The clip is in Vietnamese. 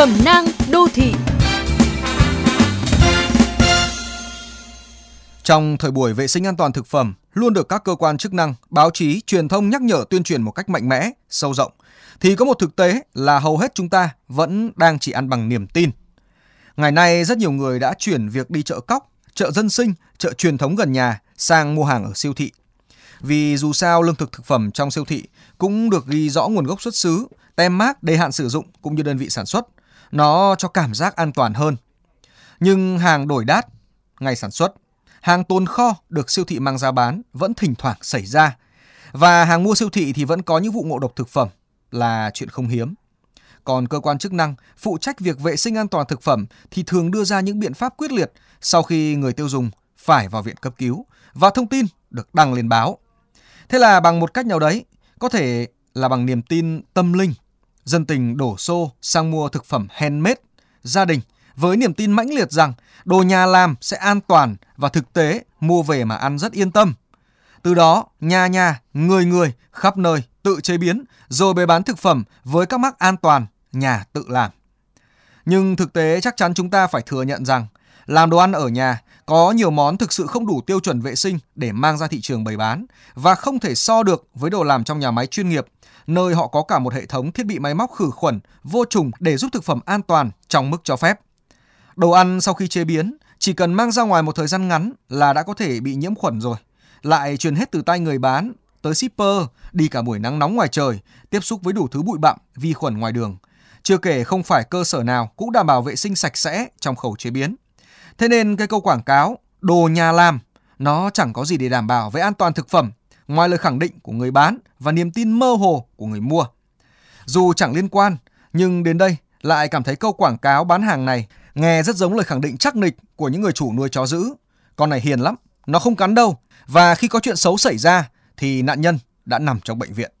Cẩm nang đô thị Trong thời buổi vệ sinh an toàn thực phẩm, luôn được các cơ quan chức năng, báo chí, truyền thông nhắc nhở tuyên truyền một cách mạnh mẽ, sâu rộng, thì có một thực tế là hầu hết chúng ta vẫn đang chỉ ăn bằng niềm tin. Ngày nay rất nhiều người đã chuyển việc đi chợ cóc, chợ dân sinh, chợ truyền thống gần nhà sang mua hàng ở siêu thị. Vì dù sao lương thực thực phẩm trong siêu thị cũng được ghi rõ nguồn gốc xuất xứ, tem mác, đề hạn sử dụng cũng như đơn vị sản xuất. Nó cho cảm giác an toàn hơn. Nhưng hàng đổi đắt, ngày sản xuất, hàng tồn kho được siêu thị mang ra bán vẫn thỉnh thoảng xảy ra. Và hàng mua siêu thị thì vẫn có những vụ ngộ độc thực phẩm là chuyện không hiếm. Còn cơ quan chức năng phụ trách việc vệ sinh an toàn thực phẩm thì thường đưa ra những biện pháp quyết liệt sau khi người tiêu dùng phải vào viện cấp cứu và thông tin được đăng lên báo. Thế là bằng một cách nào đấy, có thể là bằng niềm tin tâm linh, dân tình đổ xô sang mua thực phẩm handmade, gia đình với niềm tin mãnh liệt rằng đồ nhà làm sẽ an toàn và thực tế mua về mà ăn rất yên tâm. Từ đó, nhà nhà, người người, khắp nơi tự chế biến rồi bày bán thực phẩm với các mắc an toàn, nhà tự làm. Nhưng thực tế chắc chắn chúng ta phải thừa nhận rằng làm đồ ăn ở nhà có nhiều món thực sự không đủ tiêu chuẩn vệ sinh để mang ra thị trường bày bán và không thể so được với đồ làm trong nhà máy chuyên nghiệp, nơi họ có cả một hệ thống thiết bị máy móc khử khuẩn, vô trùng để giúp thực phẩm an toàn trong mức cho phép. Đồ ăn sau khi chế biến chỉ cần mang ra ngoài một thời gian ngắn là đã có thể bị nhiễm khuẩn rồi. Lại truyền hết từ tay người bán tới shipper, đi cả buổi nắng nóng ngoài trời, tiếp xúc với đủ thứ bụi bặm, vi khuẩn ngoài đường. Chưa kể không phải cơ sở nào cũng đảm bảo vệ sinh sạch sẽ trong khâu chế biến. Thế nên cái câu quảng cáo đồ nhà làm nó chẳng có gì để đảm bảo về an toàn thực phẩm ngoài lời khẳng định của người bán và niềm tin mơ hồ của người mua. Dù chẳng liên quan, nhưng đến đây lại cảm thấy câu quảng cáo bán hàng này nghe rất giống lời khẳng định chắc nịch của những người chủ nuôi chó dữ. Con này hiền lắm, nó không cắn đâu. Và khi có chuyện xấu xảy ra thì nạn nhân đã nằm trong bệnh viện.